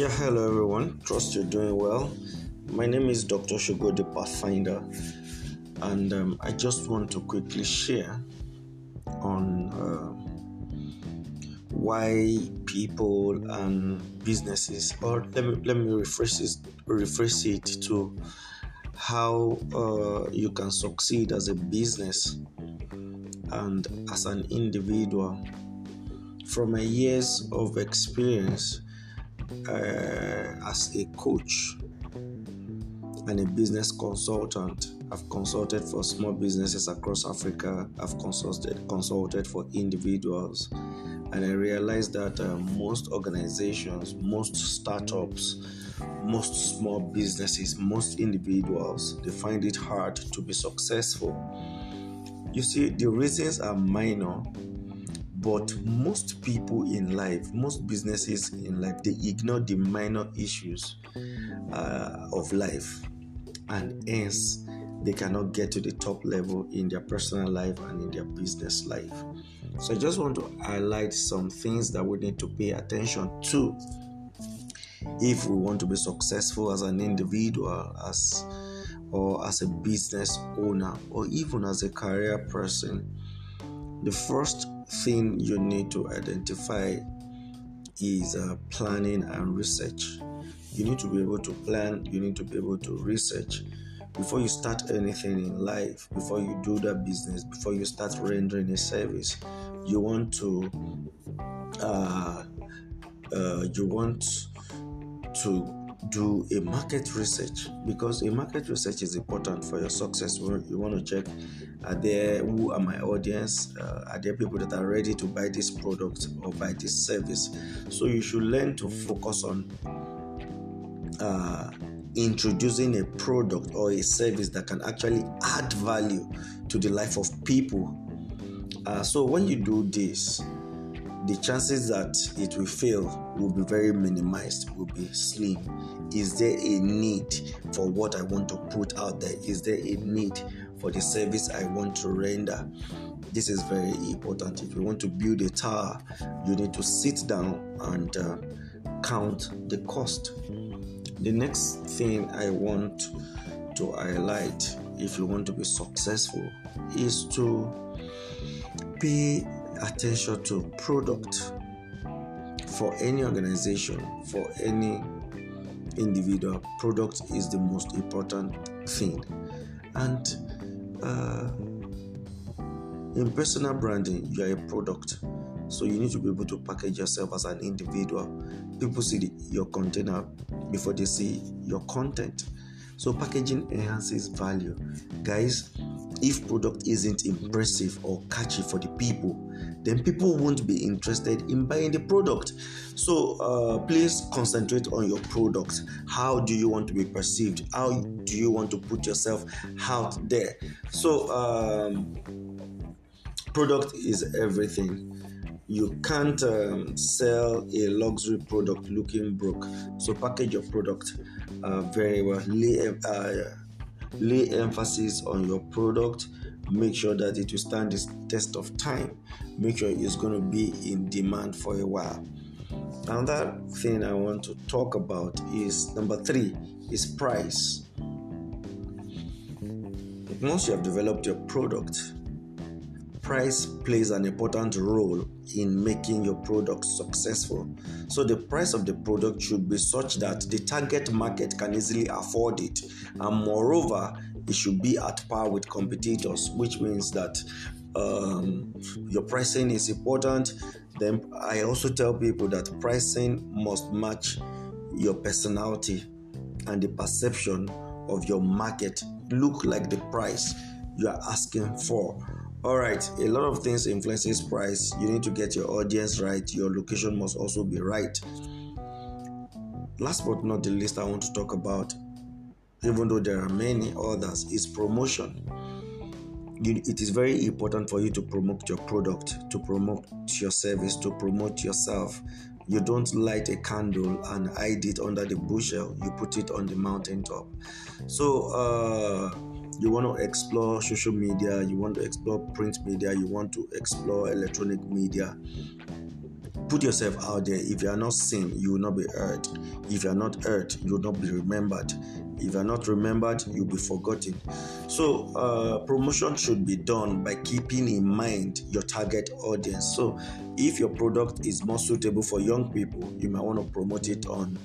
Yeah, hello everyone. Trust you're doing well. My name is Dr. Sugar the Pathfinder, and um, I just want to quickly share on uh, why people and businesses, or let me let me rephrase it, rephrase it to how uh, you can succeed as a business and as an individual. From my years of experience uh, as a coach and a business consultant. I've consulted for small businesses across Africa. I've consulted consulted for individuals, and I realized that uh, most organizations, most startups, most small businesses, most individuals, they find it hard to be successful. You see, the reasons are minor, but most people in life, most businesses in life, they ignore the minor issues uh, of life, and hence they cannot get to the top level in their personal life and in their business life. So I just want to highlight some things that we need to pay attention to if we want to be successful as an individual, as or as a business owner, or even as a career person. The first thing you need to identify is uh, planning and research. You need to be able to plan, you need to be able to research before you start anything in life, before you do that business, before you start rendering a service. You want to, uh, uh, you want to do a market research because a market research is important for your success. You want to check are there who are my audience? Uh, are there people that are ready to buy this product or buy this service? So you should learn to focus on uh, introducing a product or a service that can actually add value to the life of people. Uh, so when you do this, the chances that it will fail will be very minimized, will be slim. Is there a need for what I want to put out there? Is there a need for the service I want to render? This is very important. If you want to build a tower, you need to sit down and uh, count the cost. The next thing I want to highlight if you want to be successful is to pay attention to product for any organization, for any individual. Product is the most important thing. And uh, in personal branding, you are a product. So you need to be able to package yourself as an individual. People see the, your container before they see your content. So packaging enhances value. Guys, if product isn't impressive or catchy for the people, then people won't be interested in buying the product. So uh, please concentrate on your product. How do you want to be perceived? How do you want to put yourself out there? So um, product is everything you can't um, sell a luxury product looking broke so package your product uh, very well lay, uh, lay emphasis on your product. Make sure that it will stand the test of time. Make sure it's going to be in demand for a while. Another thing i want to talk about is number three is price. Once you have developed your product price plays an important role in making your product successful. So, the price of the product should be such that the target market can easily afford it, and moreover, it should be at par with competitors, which means that um, your pricing is important. Then, I also tell people that pricing must match your personality and the perception of your market look like the price you are asking for all right a lot of things influences price. You need to get your audience right. Your location must also be right. Last but not the least i want to talk about even though there are many others is promotion. You, it is very important for you to promote your product to promote your service to promote yourself. You don't light a candle and hide it under the bushel. You put it on the mountaintop. So uh you want to explore social media, you want to explore print media, you want to explore electronic media, put yourself out there. If you are not seen, you will not be heard. If you are not heard, you will not be remembered. If you are not remembered, you'll be forgotten. So, uh, promotion should be done by keeping in mind your target audience. So, if your product is more suitable for young people, you might want to promote it on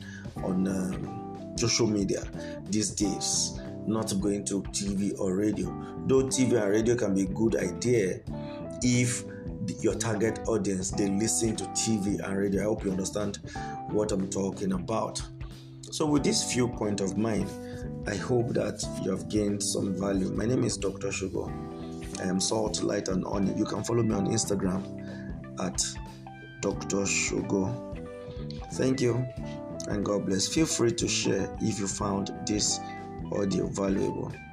on um, social media these days. Not going to TV or radio. Though TV and radio can be a good idea if your target audience they listen to TV and radio. I hope you understand what I'm talking about. So, with this few point of mine, I hope that you have gained some value. My name is Dr. Sugar. I am Salt, Light, and Honey. You can follow me on Instagram at Dr. Sugar. Thank you and God bless. Feel free to share if you found this audio valuable.